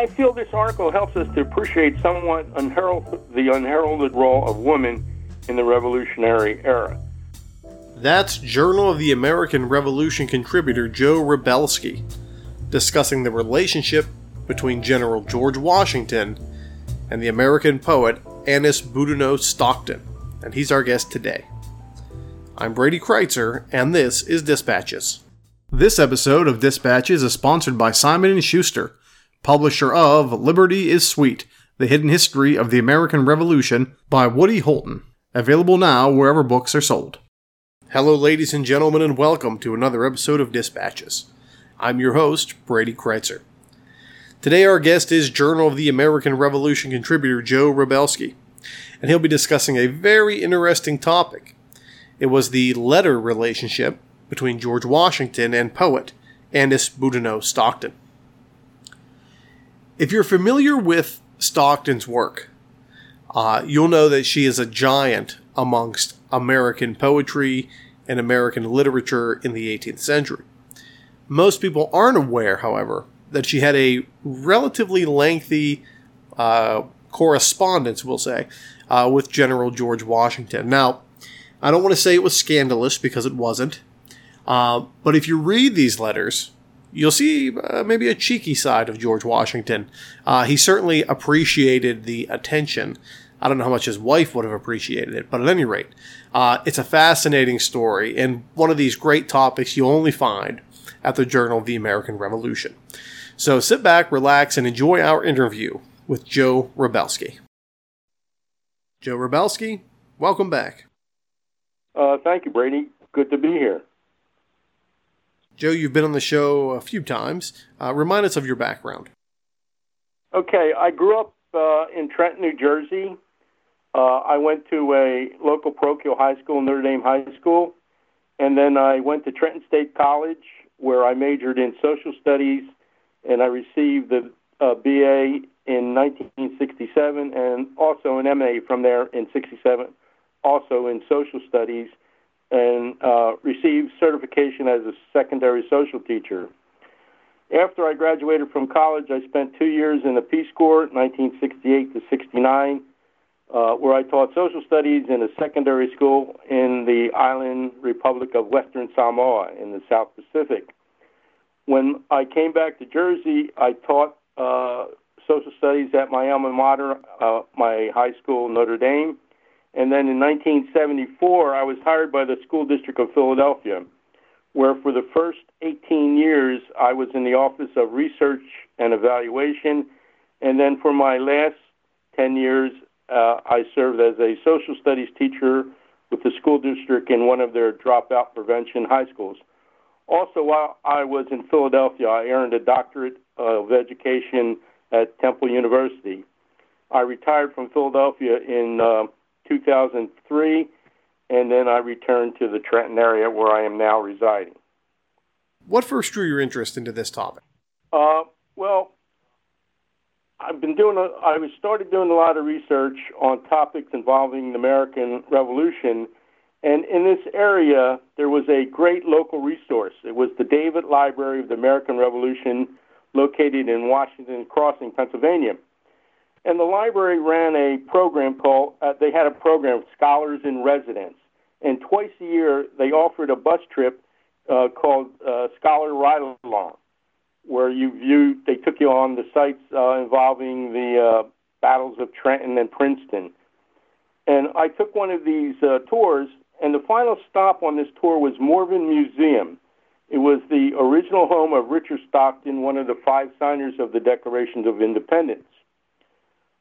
I feel this article helps us to appreciate somewhat unherald- the unheralded role of women in the Revolutionary era. That's Journal of the American Revolution contributor Joe Rebelski discussing the relationship between General George Washington and the American poet Annis Boudinot Stockton, and he's our guest today. I'm Brady Crytzer, and this is Dispatches. This episode of Dispatches is sponsored by Simon & Schuster, publisher of Liberty is Sweet: The Hidden History of the American Revolution by Woody Holton, available now wherever books are sold. Hello, ladies and gentlemen, and welcome to another episode of Dispatches. I'm your host, Brady Crytzer. Today, our guest is Journal of the American Revolution contributor Joe Rebelski, and he'll be discussing a very interesting topic. It was the letter relationship between George Washington and poet Annis Boudinot Stockton. If you're familiar with Stockton's work, uh, you'll know that she is a giant amongst American poetry and American literature in the 18th century. Most people aren't aware, however, that she had a relatively lengthy uh, correspondence, we'll say, uh, with General George Washington. Now, I don't want to say it was scandalous because it wasn't, uh, but if you read these letters, you'll see uh, maybe a cheeky side of George Washington. Uh, he certainly appreciated the attention. I don't know how much his wife would have appreciated it, but at any rate, uh, it's a fascinating story and one of these great topics you'll only find at the Journal of the American Revolution. So sit back, relax, and enjoy our interview with Joe Rebelski. Joe Rebelski, welcome back. Uh, thank you, Brady. Good to be here. Joe, you've been on the show a few times. Uh, remind us of your background. Okay, I grew up uh, in Trenton, New Jersey. Uh, I went to a local parochial high school, Notre Dame High School, and then I went to Trenton State College, where I majored in social studies, and I received the uh, BA in 1967, and also an MA from there in '67, also in social studies and uh, received certification as a secondary social teacher. After I graduated from college, I spent two years in the Peace Corps, 1968 to 69, uh, where I taught social studies in a secondary school in the island republic of Western Samoa in the South Pacific. When I came back to Jersey, I taught uh, social studies at my alma mater, uh, my high school, Notre Dame and then in 1974, I was hired by the School District of Philadelphia, where for the first 18 years I was in the Office of Research and Evaluation. And then for my last 10 years, uh, I served as a social studies teacher with the school district in one of their dropout prevention high schools. Also, while I was in Philadelphia, I earned a doctorate of education at Temple University. I retired from Philadelphia in uh, 2003, and then I returned to the Trenton area where I am now residing. What first drew your interest into this topic? Uh, well, I've been doing. A, I started doing a lot of research on topics involving the American Revolution, and in this area there was a great local resource. It was the David Library of the American Revolution, located in Washington Crossing, Pennsylvania. And the library ran a program called, uh, they had a program, Scholars in Residence. And twice a year, they offered a bus trip uh, called uh, Scholar Ride Along, where you view, they took you on the sites uh, involving the uh, battles of Trenton and Princeton. And I took one of these uh, tours, and the final stop on this tour was Morven Museum. It was the original home of Richard Stockton, one of the five signers of the Declarations of Independence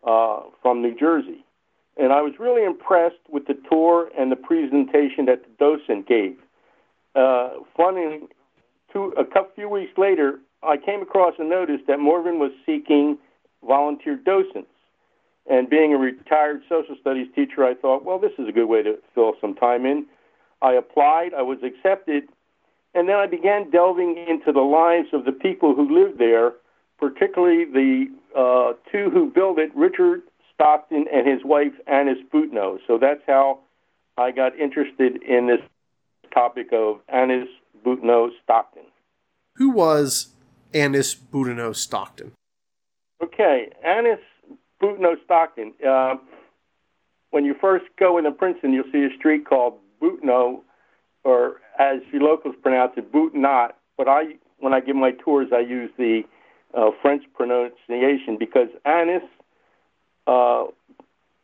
uh, from New Jersey. And I was really impressed with the tour and the presentation that the docent gave. Uh, funny, two, a couple few weeks later, I came across a notice that Morven was seeking volunteer docents. And being a retired social studies teacher, I thought, well, this is a good way to fill some time in. I applied, I was accepted, and then I began delving into the lives of the people who lived there, particularly the uh, two who built it, Richard Stockton and his wife, Annis Boudinot. So that's how I got interested in this topic of Annis Boudinot Stockton. Who was Annis Boudinot Stockton? Okay, Annis Boudinot Stockton. Uh, when you first go into Princeton, you'll see a street called Boudinot, or as you locals pronounce it, Boutnot. But I, when I give my tours, I use the uh, French pronunciation because Annis uh,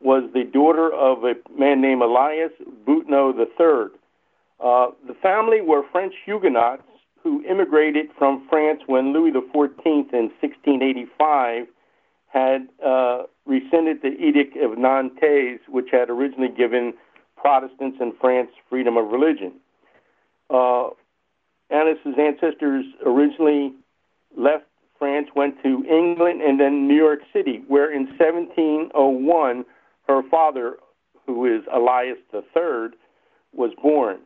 was the daughter of a man named Elias Boudinot III. Uh, the family were French Huguenots who immigrated from France when Louis XIV in 1685 had uh, rescinded the Edict of Nantes, which had originally given Protestants in France freedom of religion. Uh, Annis's ancestors originally left France, went to England, and then New York City, where in 1701 her father, who is Elias III, was born.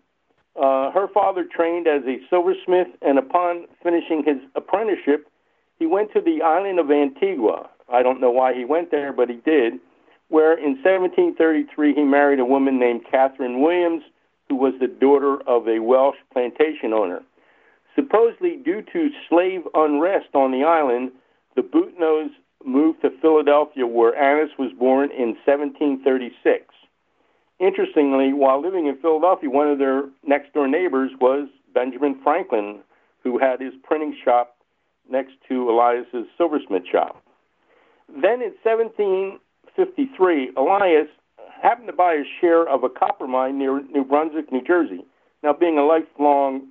Uh, her father trained as a silversmith, and upon finishing his apprenticeship, he went to the island of Antigua. I don't know why he went there, but he did, where in 1733 he married a woman named Catherine Williams, who was the daughter of a Welsh plantation owner. Supposedly, due to slave unrest on the island, the Boudinots moved to Philadelphia, where Annis was born in 1736. Interestingly, while living in Philadelphia, one of their next door neighbors was Benjamin Franklin, who had his printing shop next to Elias's silversmith shop. Then in 1753, Elias happened to buy a share of a copper mine near New Brunswick, New Jersey. Now, being a lifelong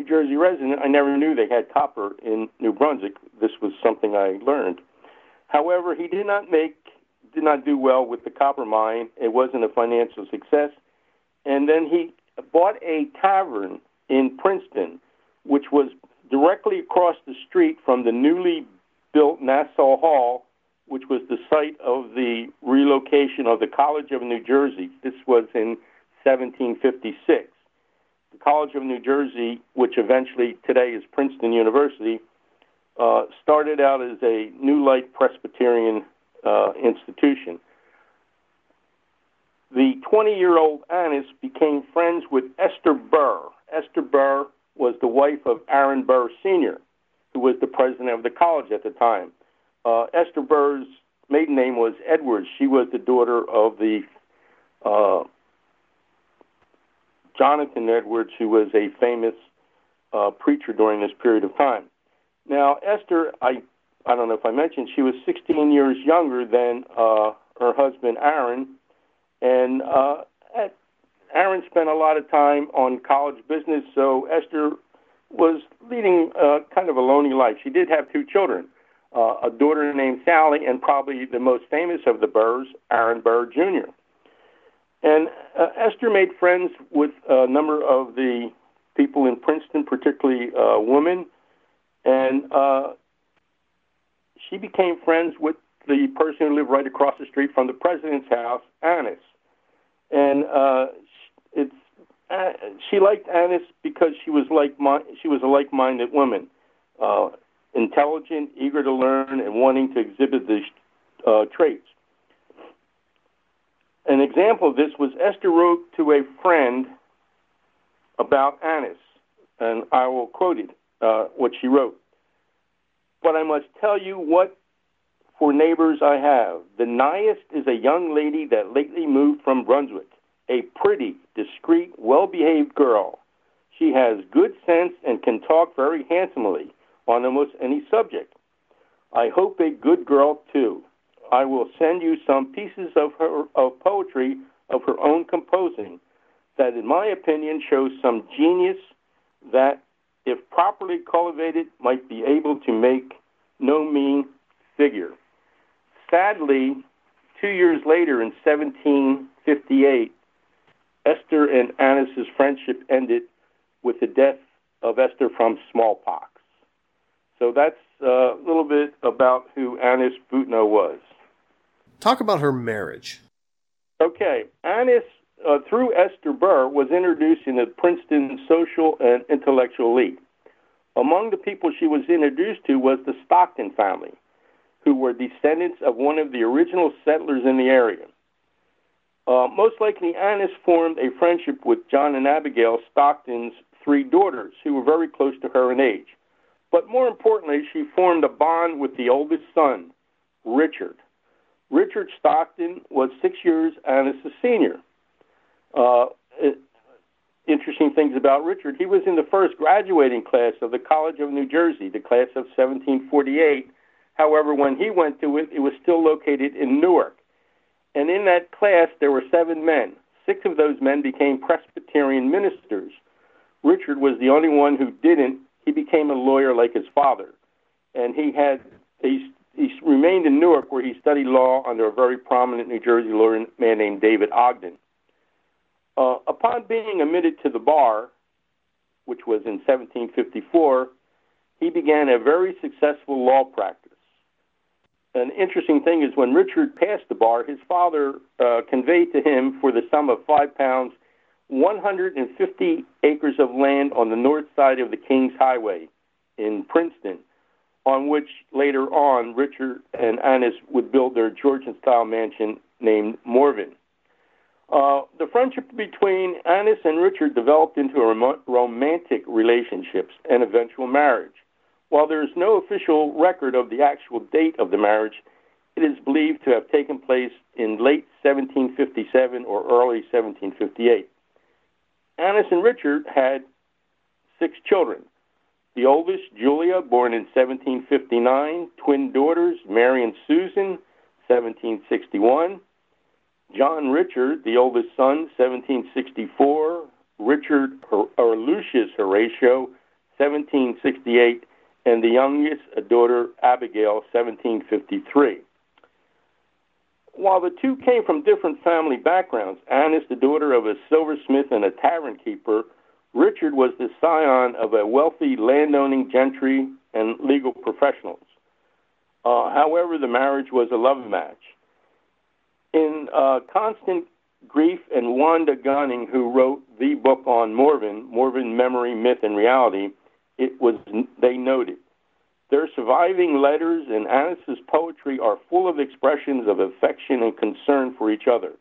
New Jersey resident, I never knew they had copper in New Brunswick. This was something I learned. However, he did not make did not do well with the copper mine. It wasn't a financial success. And then he bought a tavern in Princeton, which was directly across the street from the newly built Nassau Hall, which was the site of the relocation of the College of New Jersey. This was in 1756. The College of New Jersey, which eventually today is Princeton University, uh, started out as a New Light Presbyterian uh, institution. The 20 year old Annis became friends with Esther Burr. Esther Burr was the wife of Aaron Burr Sr., who was the president of the college at the time. Uh, Esther Burr's maiden name was Edwards. She was the daughter of the uh, Jonathan Edwards, who was a famous uh, preacher during this period of time. Now, Esther, I I don't know if I mentioned, she was 16 years younger than uh, her husband Aaron, and uh, Aaron spent a lot of time on college business, so Esther was leading uh, kind of a lonely life. She did have two children, uh, a daughter named Sally, and probably the most famous of the Burrs, Aaron Burr Jr. And uh, Esther made friends with a number of the people in Princeton, particularly uh, women, and uh, she became friends with the person who lived right across the street from the president's house, Annis. And uh, it's uh, she liked Annis because she was like she was a like-minded woman, uh, intelligent, eager to learn, and wanting to exhibit these uh, traits. An example of this was Esther wrote to a friend about Annis, and I will quote it, uh, what she wrote. But I must tell you what for neighbors I have. The nighest is a young lady that lately moved from Brunswick, a pretty, discreet, well behaved girl. She has good sense and can talk very handsomely on almost any subject. I hope a good girl, too. I will send you some pieces of her of poetry of her own composing that in my opinion shows some genius that if properly cultivated, might be able to make no mean figure. Sadly, two years later, in 1758, Esther and Annis's friendship ended with the death of Esther from smallpox. So that's a little bit about who Annis Boudinot was. Talk about her marriage. Okay, Annis, uh, through Esther Burr, was introduced into Princeton social and intellectual elite. Among the people she was introduced to was the Stockton family, who were descendants of one of the original settlers in the area. Uh, most likely, Annis formed a friendship with John and Abigail Stockton's three daughters, who were very close to her in age. But more importantly, she formed a bond with the oldest son, Richard. Richard Stockton was six years Annis' senior. Uh, interesting things about Richard. He was in the first graduating class of the College of New Jersey, the class of 1748. However, when he went to it, it was still located in Newark. And in that class, there were seven men. Six of those men became Presbyterian ministers. Richard was the only one who didn't. He became a lawyer like his father. And he had he, he remained in Newark where he studied law under a very prominent New Jersey lawyer man named David Ogden. Uh, upon being admitted to the bar, which was in 1754, he began a very successful law practice an interesting thing is when Richard passed the bar, his father uh, conveyed to him for the sum of five pounds 150 acres of land on the north side of the King's Highway in Princeton, on which later on Richard and Annis would build their Georgian style mansion named Morven. Uh, the friendship between Annis and Richard developed into a rom- romantic relationships and eventual marriage. While there is no official record of the actual date of the marriage, it is believed to have taken place in late 1757 or early 1758. Annis and Richard had six children. The oldest, Julia, born in 1759, twin daughters, Mary and Susan, 1761. John Richard, the oldest son, 1764. Richard or Lucius Horatio, 1768 and the youngest, a daughter, Abigail, 1753. While the two came from different family backgrounds, Anne is the daughter of a silversmith and a tavern keeper. Richard was the scion of a wealthy landowning gentry and legal professionals. Uh, however, the marriage was a love match. In uh, Constance Greiff and Wanda Gunning, who wrote the book on Morven, Morven Memory, Myth, and Reality, it was they noted their surviving letters and Annis's poetry are full of expressions of affection and concern for each other.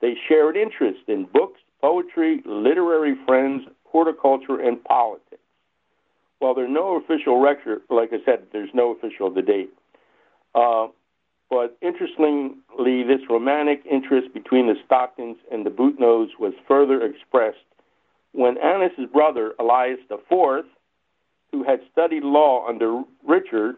They shared interest in books, poetry, literary friends, horticulture, and politics. While there's no official record, like I said, there's no official date. Uh, but interestingly, this romantic interest between the Stocktons and the Boudinots was further expressed when Annis's brother, Elias IV, who had studied law under Richard,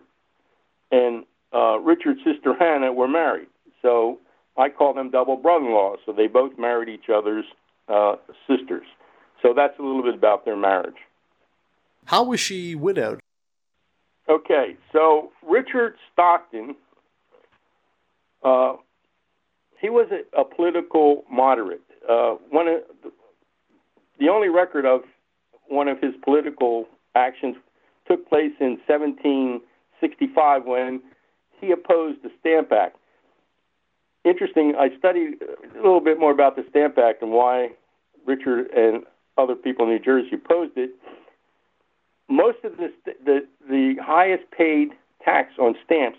and uh, Richard's sister Hannah were married. So I call them double brother-in-laws. So they both married each other's uh, sisters. So that's a little bit about their marriage. How was she widowed? Okay, so Richard Stockton, uh, he was a, a political moderate. Uh, one of the, the only record of one of his political actions took place in 1765 when he opposed the Stamp Act. Interesting, I studied a little bit more about the Stamp Act and why Richard and other people in New Jersey opposed it. Most of the, the, the highest paid tax on stamps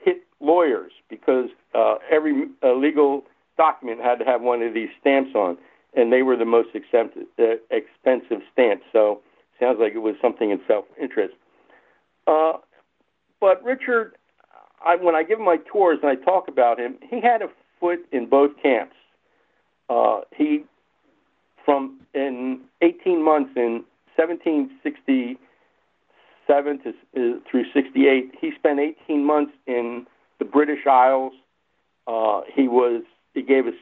hit lawyers because uh, every uh, legal document had to have one of these stamps on, and they were the most expensive, uh, expensive stamps. So Sounds like it was something in self interest. Uh, but Richard, I, when I give my tours and I talk about him, he had a foot in both camps. Uh, he, from in 18 months in 1767 to, uh, through 68, he spent 18 months in the British Isles. Uh, he was he gave a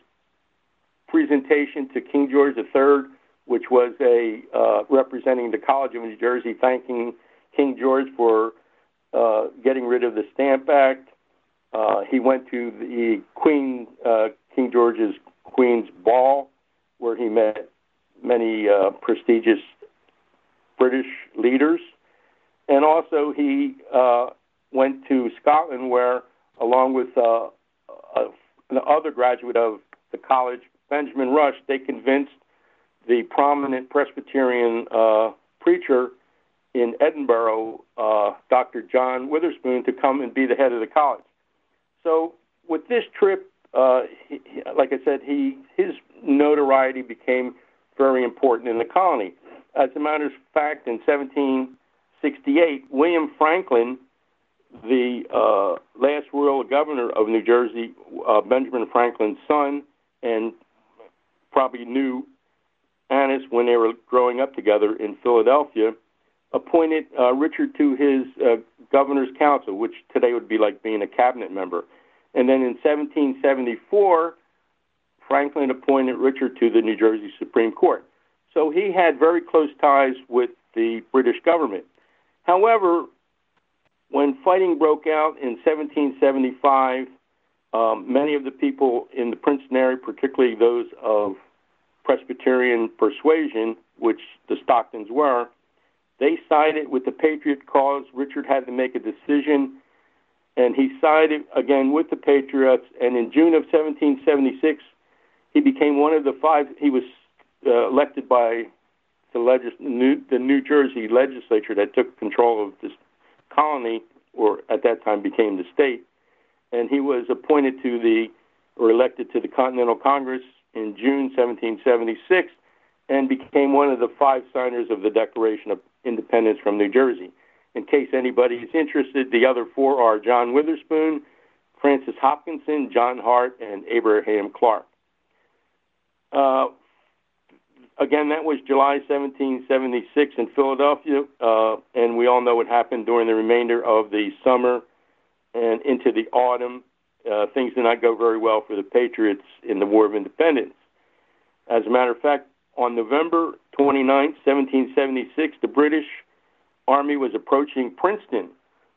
presentation to King George III which was a uh, representing the College of New Jersey, thanking King George for uh, getting rid of the Stamp Act. Uh, he went to the Queen uh, King George's Queen's Ball, where he met many uh, prestigious British leaders. and also he uh, went to Scotland, where, along with uh, uh, another graduate of the college, Benjamin Rush, they convinced the prominent Presbyterian uh, preacher in Edinburgh, uh, Dr. John Witherspoon, to come and be the head of the college. So, with this trip, uh, he, like I said, he his notoriety became very important in the colony. As a matter of fact, in 1768, William Franklin, the uh, last royal governor of New Jersey, uh, Benjamin Franklin's son, and probably knew Annis when they were growing up together in Philadelphia, appointed uh, Richard to his uh, governor's council, which today would be like being a cabinet member. And then in 1774, Franklin appointed Richard to the New Jersey Supreme Court. So he had very close ties with the British government. However, when fighting broke out in 1775, um, many of the people in the Princeton area, particularly those of Presbyterian persuasion, which the Stocktons were, they sided with the Patriot cause. Richard had to make a decision, and he sided again with the Patriots. And in June of 1776, he became one of the five. He was uh, elected by the, legis- New, the New Jersey legislature that took control of this colony, or at that time became the state. And he was appointed to the, or elected to the Continental Congress in June 1776 and became one of the five signers of the Declaration of Independence from New Jersey. In case anybody is interested, the other four are John Witherspoon, Francis Hopkinson, John Hart, and Abraham Clark. Uh, again, that was July 1776 in Philadelphia, uh, and we all know what happened during the remainder of the summer and into the autumn uh, things did not go very well for the Patriots in the War of Independence. As a matter of fact, on November 29, 1776, the British Army was approaching Princeton.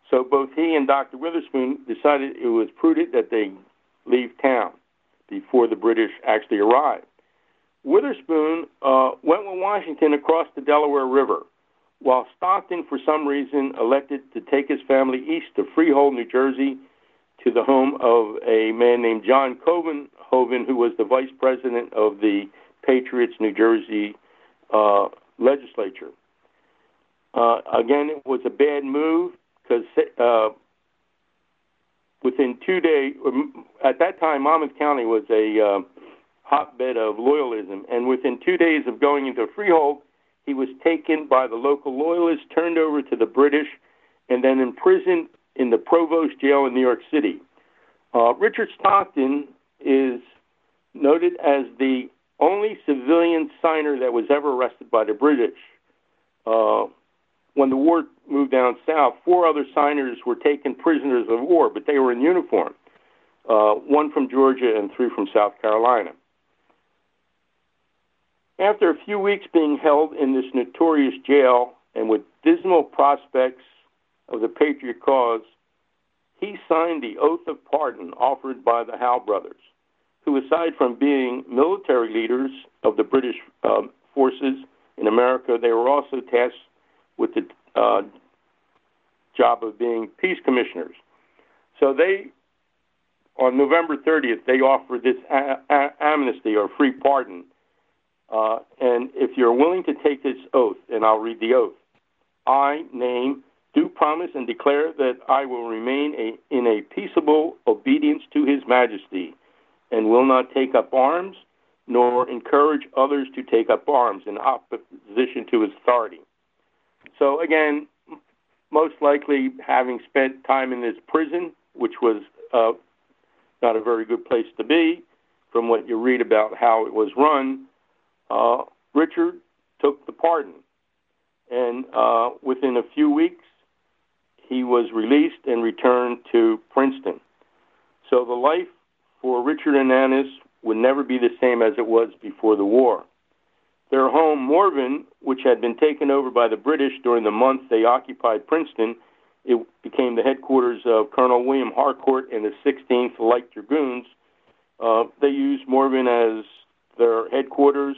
So both he and Dr. Witherspoon decided it was prudent that they leave town before the British actually arrived. Witherspoon uh, went with Washington across the Delaware River, while Stockton, for some reason, elected to take his family east to Freehold, New Jersey, to the home of a man named John Coven, Hoven, who was the vice president of the Patriots New Jersey uh, legislature. Uh, again, it was a bad move because uh, within two days, um, at that time, Monmouth County was a uh, hotbed of loyalism, and within two days of going into Freehold, he was taken by the local loyalists, turned over to the British, and then imprisoned in the Provost Jail in New York City. Uh, Richard Stockton is noted as the only civilian signer that was ever arrested by the British. Uh, when the war moved down south, four other signers were taken prisoners of war, but they were in uniform. Uh, one from Georgia and three from South Carolina. After a few weeks being held in this notorious jail and with dismal prospects of the Patriot cause, he signed the oath of pardon offered by the Howe brothers, who, aside from being military leaders of the British um, forces in America, they were also tasked with the uh, job of being peace commissioners. So they, on November 30th, they offered this a- a- amnesty or free pardon. Uh, and if you're willing to take this oath, and I'll read the oath, I name do promise and declare that I will remain a, in a peaceable obedience to His Majesty, and will not take up arms, nor encourage others to take up arms in opposition to His authority. So, again, most likely having spent time in this prison, which was uh, not a very good place to be, from what you read about how it was run, uh, Richard took the pardon. And uh, within a few weeks, he was released and returned to Princeton. So the life for Richard and Annis would never be the same as it was before the war. Their home, Morven, which had been taken over by the British during the month they occupied Princeton, it became the headquarters of Colonel William Harcourt and the 16th Light Dragoons. Uh, they used Morven as their headquarters.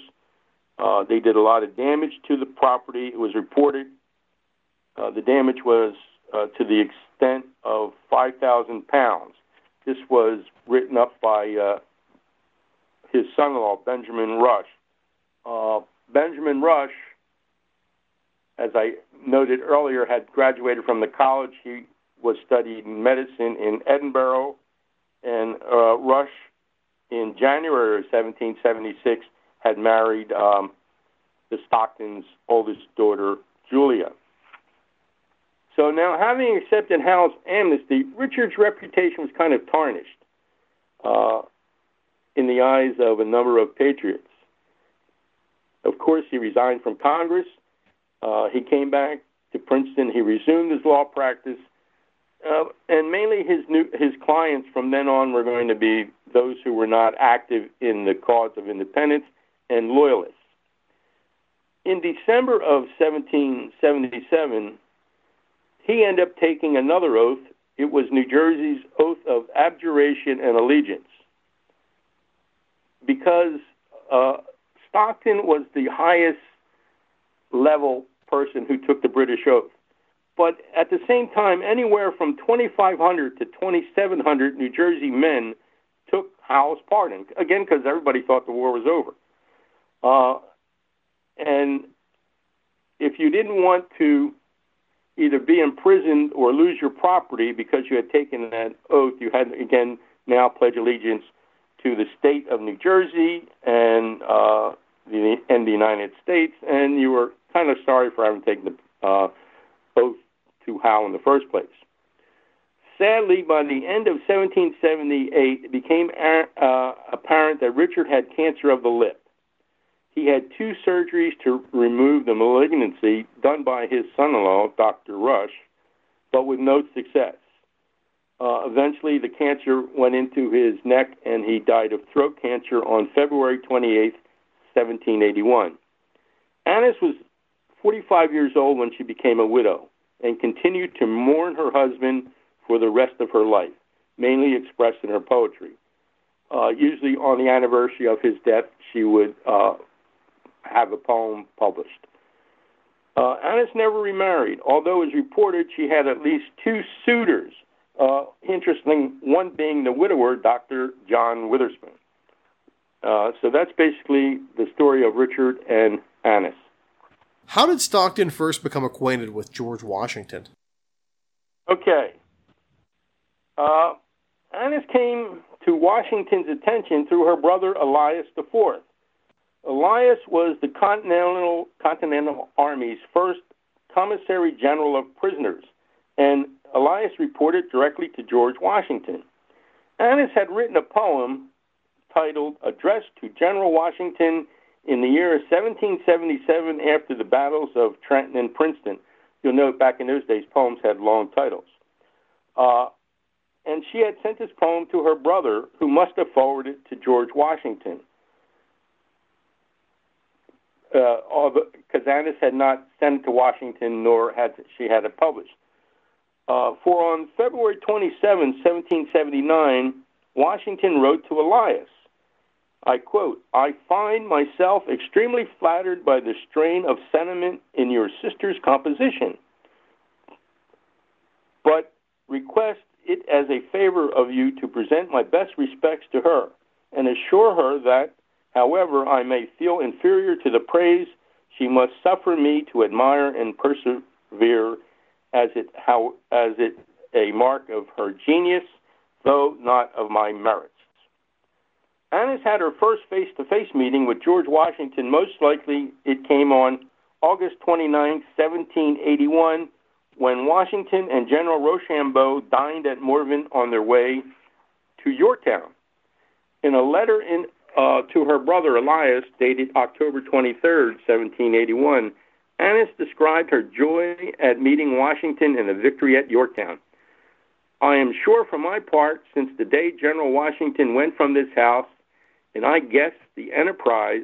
Uh, they did a lot of damage to the property. It was reported Uh, the damage was uh, to the extent of 5,000 pounds. This was written up by uh, his son-in-law, Benjamin Rush. Uh, Benjamin Rush, as I noted earlier, had graduated from the college. He was studying medicine in Edinburgh, and uh, Rush, in January of 1776, had married um, the Stockton's oldest daughter, Julia. So now, having accepted Howe's amnesty, Richard's reputation was kind of tarnished uh, in the eyes of a number of patriots. Of course, he resigned from Congress. Uh, he came back to Princeton. He resumed his law practice, uh, and mainly his new his clients from then on were going to be those who were not active in the cause of independence and loyalists. In December of 1777, he ended up taking another oath. It was New Jersey's oath of abjuration and allegiance. Because uh, Stockton was the highest level person who took the British oath. But at the same time, anywhere from 2,500 to 2,700 New Jersey men took Howe's pardon, again, because everybody thought the war was over. Uh, and if you didn't want to either be imprisoned or lose your property because you had taken that oath, you had again now pledge allegiance to the state of New Jersey and uh, the and the United States, and you were kind of sorry for having taken the uh, oath to Howe in the first place. Sadly, by the end of 1778, it became uh, apparent that Richard had cancer of the lip. He had two surgeries to remove the malignancy done by his son in law, Dr. Rush, but with no success. Uh, eventually, the cancer went into his neck and he died of throat cancer on February 28, 1781. Annis was 45 years old when she became a widow and continued to mourn her husband for the rest of her life, mainly expressed in her poetry. Uh, usually on the anniversary of his death, she would uh, have a poem published. Uh, Annis never remarried, although it was reported she had at least two suitors. Uh, interesting, one being the widower, Dr. John Witherspoon. Uh, so that's basically the story of Richard and Annis. How did Stockton first become acquainted with George Washington? Okay. Uh, Annis came to Washington's attention through her brother Elias IV. Elias was the Continental, Continental Army's first commissary general of prisoners, and Elias reported directly to George Washington. Annis had written a poem titled Address to General Washington in the year 1777 after the battles of Trenton and Princeton. You'll note back in those days, poems had long titles. Uh, and she had sent this poem to her brother, who must have forwarded it to George Washington uh, Annis had not sent it to Washington, nor had she had it published. Uh, for on February 27, 1779, Washington wrote to Elias, I quote, I find myself extremely flattered by the strain of sentiment in your sister's composition, but request it as a favor of you to present my best respects to her and assure her that However, I may feel inferior to the praise she must suffer me to admire and persevere as it how as it a mark of her genius, though not of my merits. Annis had her first face-to-face meeting with George Washington. Most likely, it came on August 29, 1781, when Washington and General Rochambeau dined at Morven on their way to Yorktown. In a letter in uh, to her brother Elias, dated October 23, 1781, Annis described her joy at meeting Washington and the victory at Yorktown. I am sure for my part, since the day General Washington went from this house, and I guess the enterprise,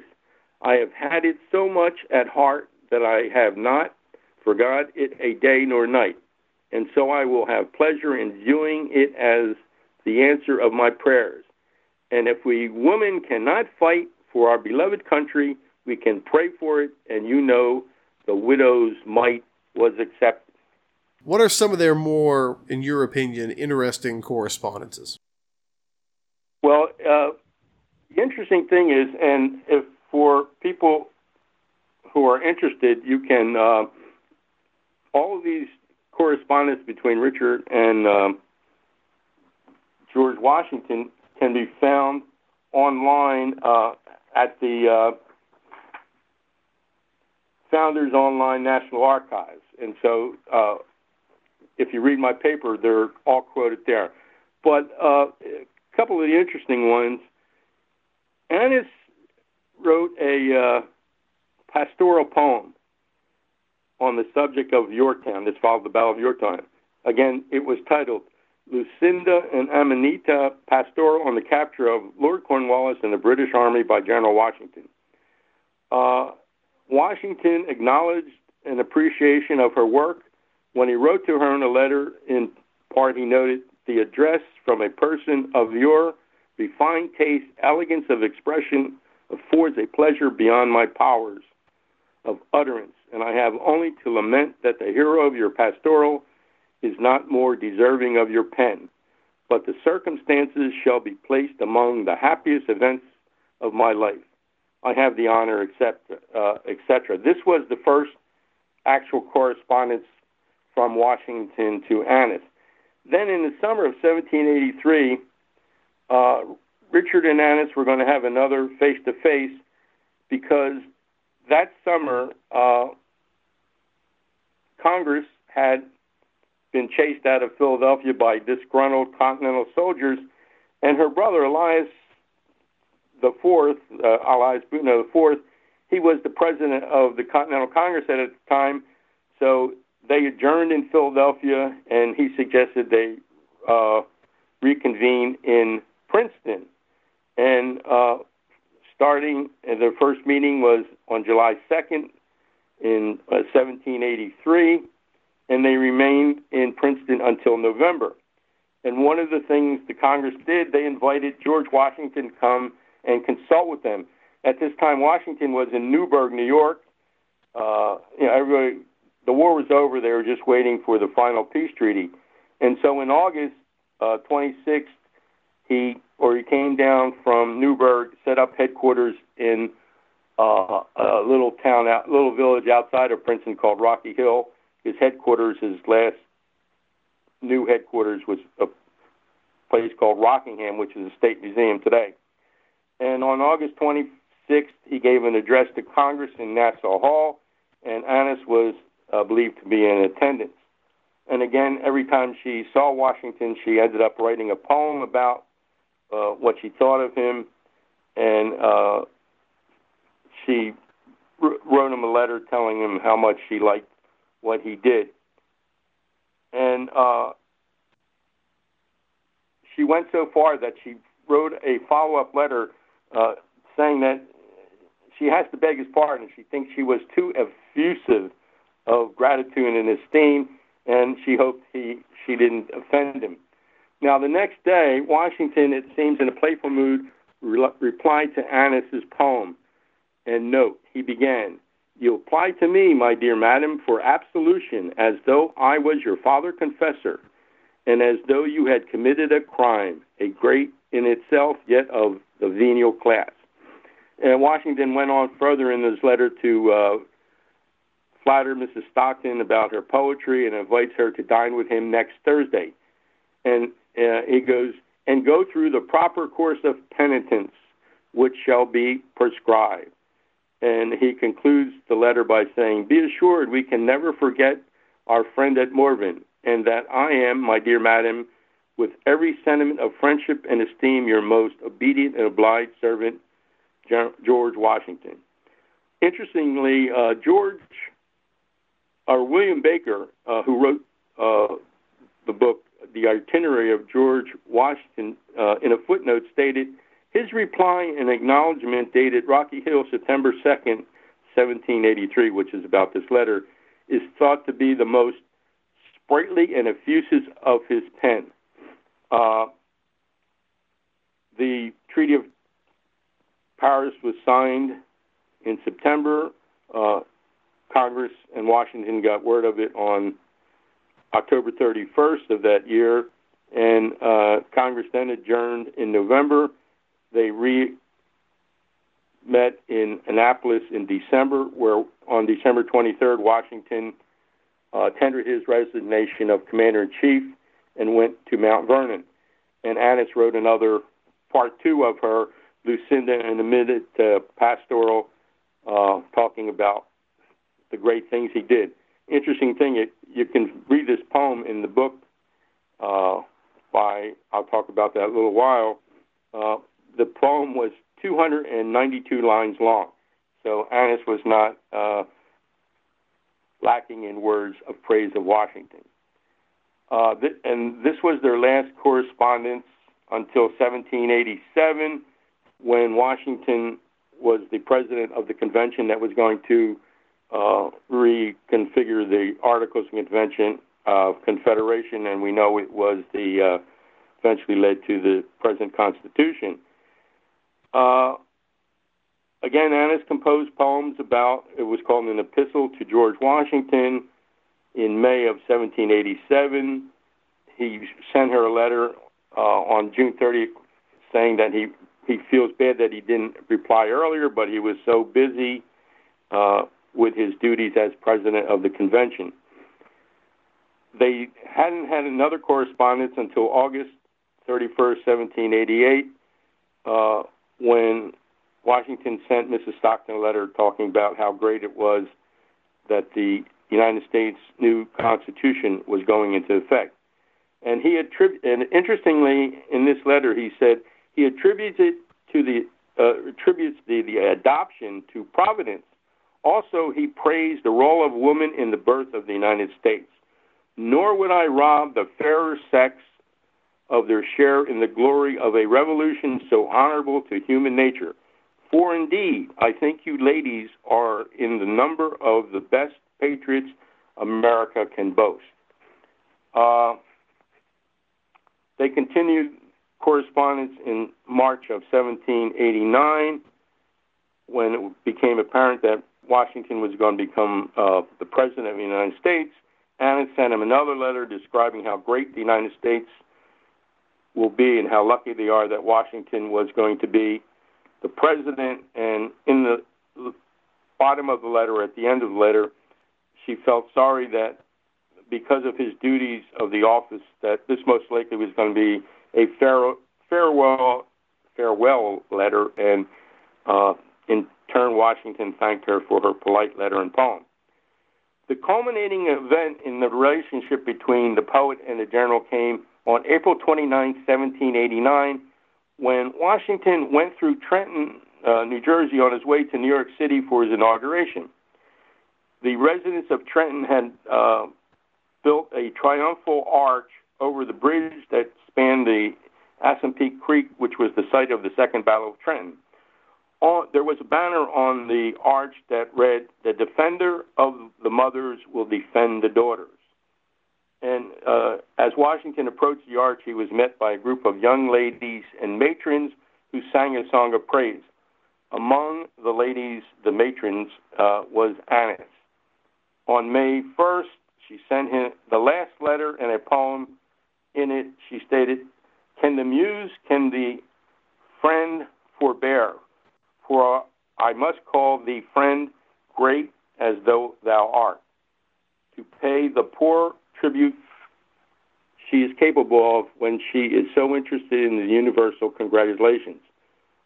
I have had it so much at heart that I have not forgot it a day nor night, and so I will have pleasure in viewing it as the answer of my prayers. And if we women cannot fight for our beloved country, we can pray for it, and you know the widow's mite was accepted. What are some of their more, in your opinion, interesting correspondences? Well, uh, the interesting thing is, and if for people who are interested, you can uh, all of these correspondence between Richard and um, George Washington can be found online uh, at the uh, Founders Online National Archives. And so uh, if you read my paper, they're all quoted there. But uh, a couple of the interesting ones Annis wrote a uh, pastoral poem on the subject of Yorktown. This followed the Battle of Yorktown. Again, it was titled Lucinda and Aminta a Pastoral on the Capture of Lord Cornwallis and the British Army by General Washington. Uh, Washington acknowledged an appreciation of her work. When he wrote to her in a letter, in part, he noted the address from a person of your refined taste, elegance of expression affords a pleasure beyond my powers of utterance, and I have only to lament that the hero of your pastoral is not more deserving of your pen, but the circumstances shall be placed among the happiest events of my life. I have the honor, etc. Uh, etc. This was the first actual correspondence from Washington to Annis. Then in the summer of 1783, uh, Richard and Annis were going to have another face to face because that summer, uh, Congress had been chased out of Philadelphia by disgruntled Continental soldiers, and her brother Elias the Fourth, uh, Elias Boudinot the Fourth, he was the president of the Continental Congress at the time. So they adjourned in Philadelphia, and he suggested they uh, reconvene in Princeton. And uh, starting, and their first meeting was on July 2nd in uh, 1783, and they remained in Princeton until November. And one of the things the Congress did, they invited George Washington to come and consult with them. At this time, Washington was in Newburgh, New York. Uh, you know, everybody, the war was over. They were just waiting for the final peace treaty. And so in August uh, 26th, he or he came down from Newburgh, set up headquarters in uh, a little town, out, little village outside of Princeton called Rocky Hill. His headquarters, his last new headquarters, was a place called Rockingham, which is a state museum today. And on August 26th, he gave an address to Congress in Nassau Hall, and Annis was uh, believed to be in attendance. And again, every time she saw Washington, she ended up writing a poem about uh, what she thought of him, and uh, she wrote him a letter telling him how much she liked what he did. And uh, she went so far that she wrote a follow up letter uh, saying that she has to beg his pardon. She thinks she was too effusive of gratitude and esteem, and she hoped he she didn't offend him. Now, the next day, Washington, it seems, in a playful mood, re- replied to Annis's poem. And note, he began, You apply to me, my dear madam, for absolution, as though I was your father confessor, and as though you had committed a crime, a great in itself, yet of the venial class. And Washington went on further in his letter to uh, flatter Mrs. Stockton about her poetry and invites her to dine with him next Thursday. And uh, he goes, and go through the proper course of penitence, which shall be prescribed. And he concludes the letter by saying, Be assured we can never forget our friend at Morven, and that I am, my dear madam, with every sentiment of friendship and esteem, your most obedient and obliged servant, George Washington. Interestingly, uh, George, or William Baker, uh, who wrote uh, the book the itinerary of George Washington, uh, in a footnote, stated his reply and acknowledgement dated Rocky Hill, September 2nd, 1783, which is about this letter, is thought to be the most sprightly and effusive of his pen. Uh, the Treaty of Paris was signed in September. Uh, Congress and Washington got word of it on October 31st of that year, and uh, Congress then adjourned in November. They re met in Annapolis in December, where on December 23rd, Washington uh, tendered his resignation of commander in chief and went to Mount Vernon. And Annis wrote another part two of her, Lucinda and Aminta uh, Pastoral, uh, talking about the great things he did. Interesting thing, it, you can read this poem in the book uh, by, I'll talk about that a little while. Uh, the poem was 292 lines long. So Annis was not uh, lacking in words of praise of Washington. Uh, th- and this was their last correspondence until 1787, when Washington was the president of the convention that was going to uh, reconfigure the Articles of Convention of Confederation, and we know it was the uh, eventually led to the present Constitution. Uh, again, Annis composed poems about, it was called an epistle to George Washington in May of 1787. He sent her a letter uh, on June 30th saying that he, he feels bad that he didn't reply earlier, but he was so busy uh, with his duties as president of the convention. They hadn't had another correspondence until August 31st, 1788. Uh, when Washington sent Mrs. Stockton a letter talking about how great it was that the United States new Constitution was going into effect. And he attrib- and interestingly, in this letter, he said he attributes it to the uh, attributes the, the adoption to providence. Also, he praised the role of woman in the birth of the United States. Nor would I rob the fairer sex of their share in the glory of a revolution so honorable to human nature. For indeed, I think you ladies are in the number of the best patriots America can boast. Uh, they continued correspondence in March of 1789 when it became apparent that Washington was going to become uh, the president of the United States. Anna sent him another letter describing how great the United States will be and how lucky they are that Washington was going to be the president. And in the bottom of the letter, at the end of the letter, she felt sorry that because of his duties of the office, that this most likely was going to be a fare, farewell farewell letter, and uh, in turn, Washington thanked her for her polite letter and poem. The culminating event in the relationship between the poet and the general came on April 29, 1789, when Washington went through Trenton, uh, New Jersey, on his way to New York City for his inauguration. The residents of Trenton had uh, built a triumphal arch over the bridge that spanned the Assunpink Creek, which was the site of the Second Battle of Trenton. On, there was a banner on the arch that read, The defender of the mothers will defend the daughters. And uh, as Washington approached the arch, he was met by a group of young ladies and matrons who sang a song of praise. Among the ladies, the matrons, uh, was Annis. On May 1st, she sent him the last letter and a poem. In it, she stated, Can the muse, can the friend forbear? For I must call thee friend great as though thou art. To pay the poor tribute she is capable of when she is so interested in the universal congratulations.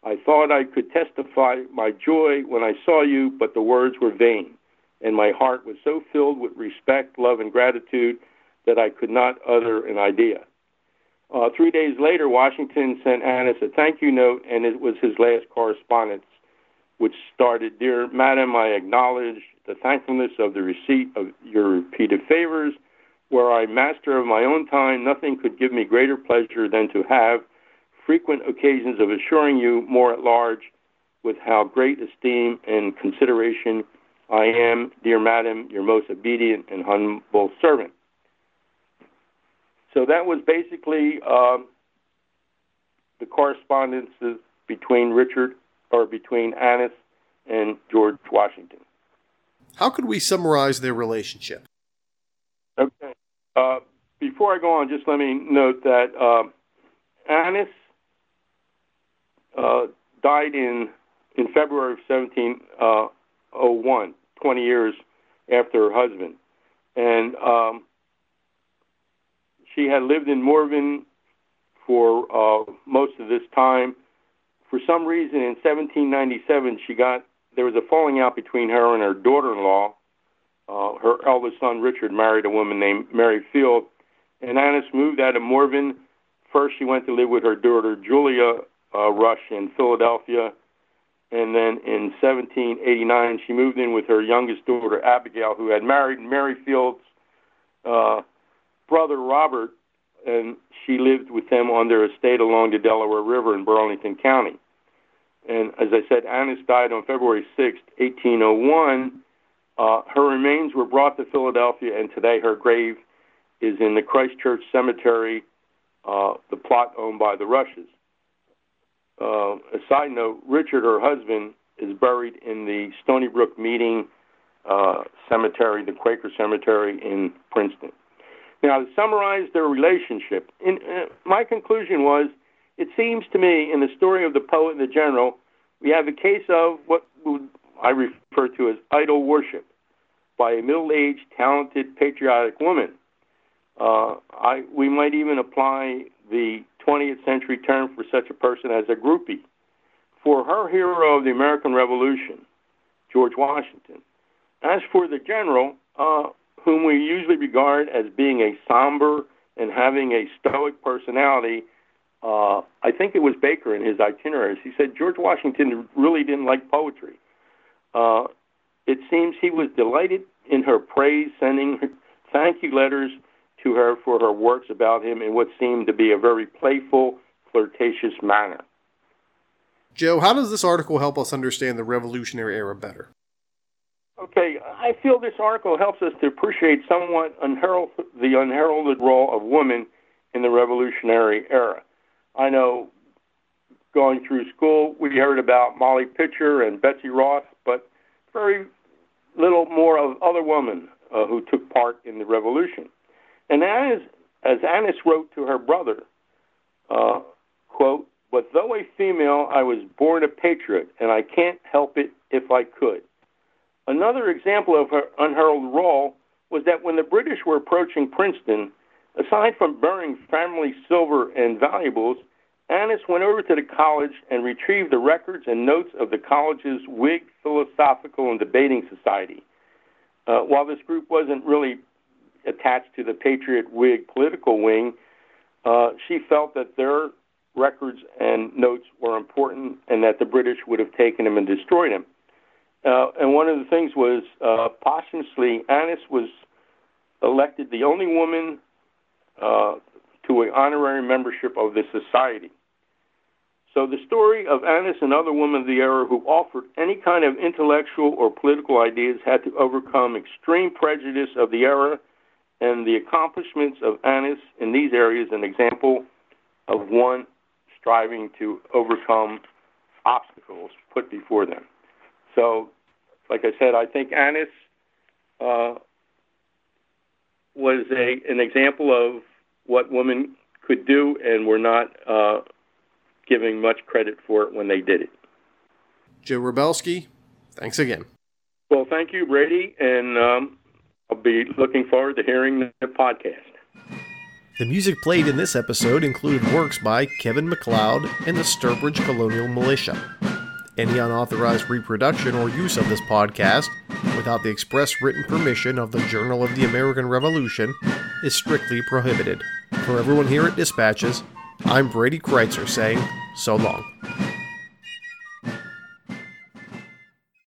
I thought I could testify my joy when I saw you, but the words were vain, and my heart was so filled with respect, love, and gratitude that I could not utter an idea. Uh, three days later, Washington sent Annis a thank you note, and it was his last correspondence, which started Dear Madam, I acknowledge the thankfulness of the receipt of your repeated favors were I master of my own time, nothing could give me greater pleasure than to have frequent occasions of assuring you more at large with how great esteem and consideration I am, dear madam, your most obedient and humble servant. So that was basically uh, the correspondences between Richard or between Annis and George Washington. How could we summarize their relationship? Okay. Uh, before I go on, just let me note that uh, Annis uh, died in in February of 1701, 20 years after her husband, and um, she had lived in Morven for uh, most of this time. For some reason, in 1797, she got there was a falling out between her and her daughter-in-law. Uh, her eldest son Richard married a woman named Mary Field, and Annis moved out of Morven. First, she went to live with her daughter Julia uh, Rush in Philadelphia, and then in 1789 she moved in with her youngest daughter Abigail, who had married Mary Field's uh, brother Robert, and she lived with them on their estate along the Delaware River in Burlington County. And as I said, Annis died on February 6, 1801. Uh, her remains were brought to Philadelphia, and today her grave is in the Christ Church Cemetery, uh, the plot owned by the Rushes. Uh, a side note: Richard, her husband, is buried in the Stony Brook Meeting uh, Cemetery, the Quaker Cemetery in Princeton. Now, to summarize their relationship, in, uh, my conclusion was it seems to me in the story of the poet and the general, we have a case of what I refer to as idol worship by a middle aged, talented, patriotic woman. Uh, I, we might even apply the 20th century term for such a person as a groupie. For her hero of the American Revolution, George Washington. As for the general, uh, whom we usually regard as being a somber and having a stoic personality, uh, I think it was Baker in his itineraries. He said George Washington really didn't like poetry. Uh, it seems he was delighted in her praise, sending thank you letters to her for her works about him in what seemed to be a very playful, flirtatious manner. Joe, how does this article help us understand the Revolutionary era better? Okay, I feel this article helps us to appreciate somewhat unherald, the unheralded role of women in the Revolutionary era. I know going through school, we heard about Molly Pitcher and Betsy Ross, very little more of other women uh, who took part in the revolution. And as, as Annis wrote to her brother, uh, quote, but though a female, I was born a patriot, and I can't help it if I could. Another example of her unheralded role was that when the British were approaching Princeton, aside from burning family silver and valuables, Annis went over to the college and retrieved the records and notes of the college's Whig Philosophical and Debating Society. Uh, while this group wasn't really attached to the Patriot Whig political wing, uh, she felt that their records and notes were important and that the British would have taken them and destroyed them. Uh, and one of the things was uh, posthumously, Annis was elected the only woman uh, to an honorary membership of the society. So the story of Annis and other women of the era who offered any kind of intellectual or political ideas had to overcome extreme prejudice of the era, and the accomplishments of Annis in these areas an example of one striving to overcome obstacles put before them. So, like I said, I think Annis uh, was a an example of what women could do, and were not uh, giving much credit for it when they did it. Joe Rebelski, thanks again. Well, thank you, Brady, and um, I'll be looking forward to hearing the podcast. The music played in this episode included works by Kevin MacLeod and the Sturbridge Colonial Militia. Any unauthorized reproduction or use of this podcast, without the express written permission of the Journal of the American Revolution, is strictly prohibited. For everyone here at Dispatches, I'm Brady Crytzer saying so long.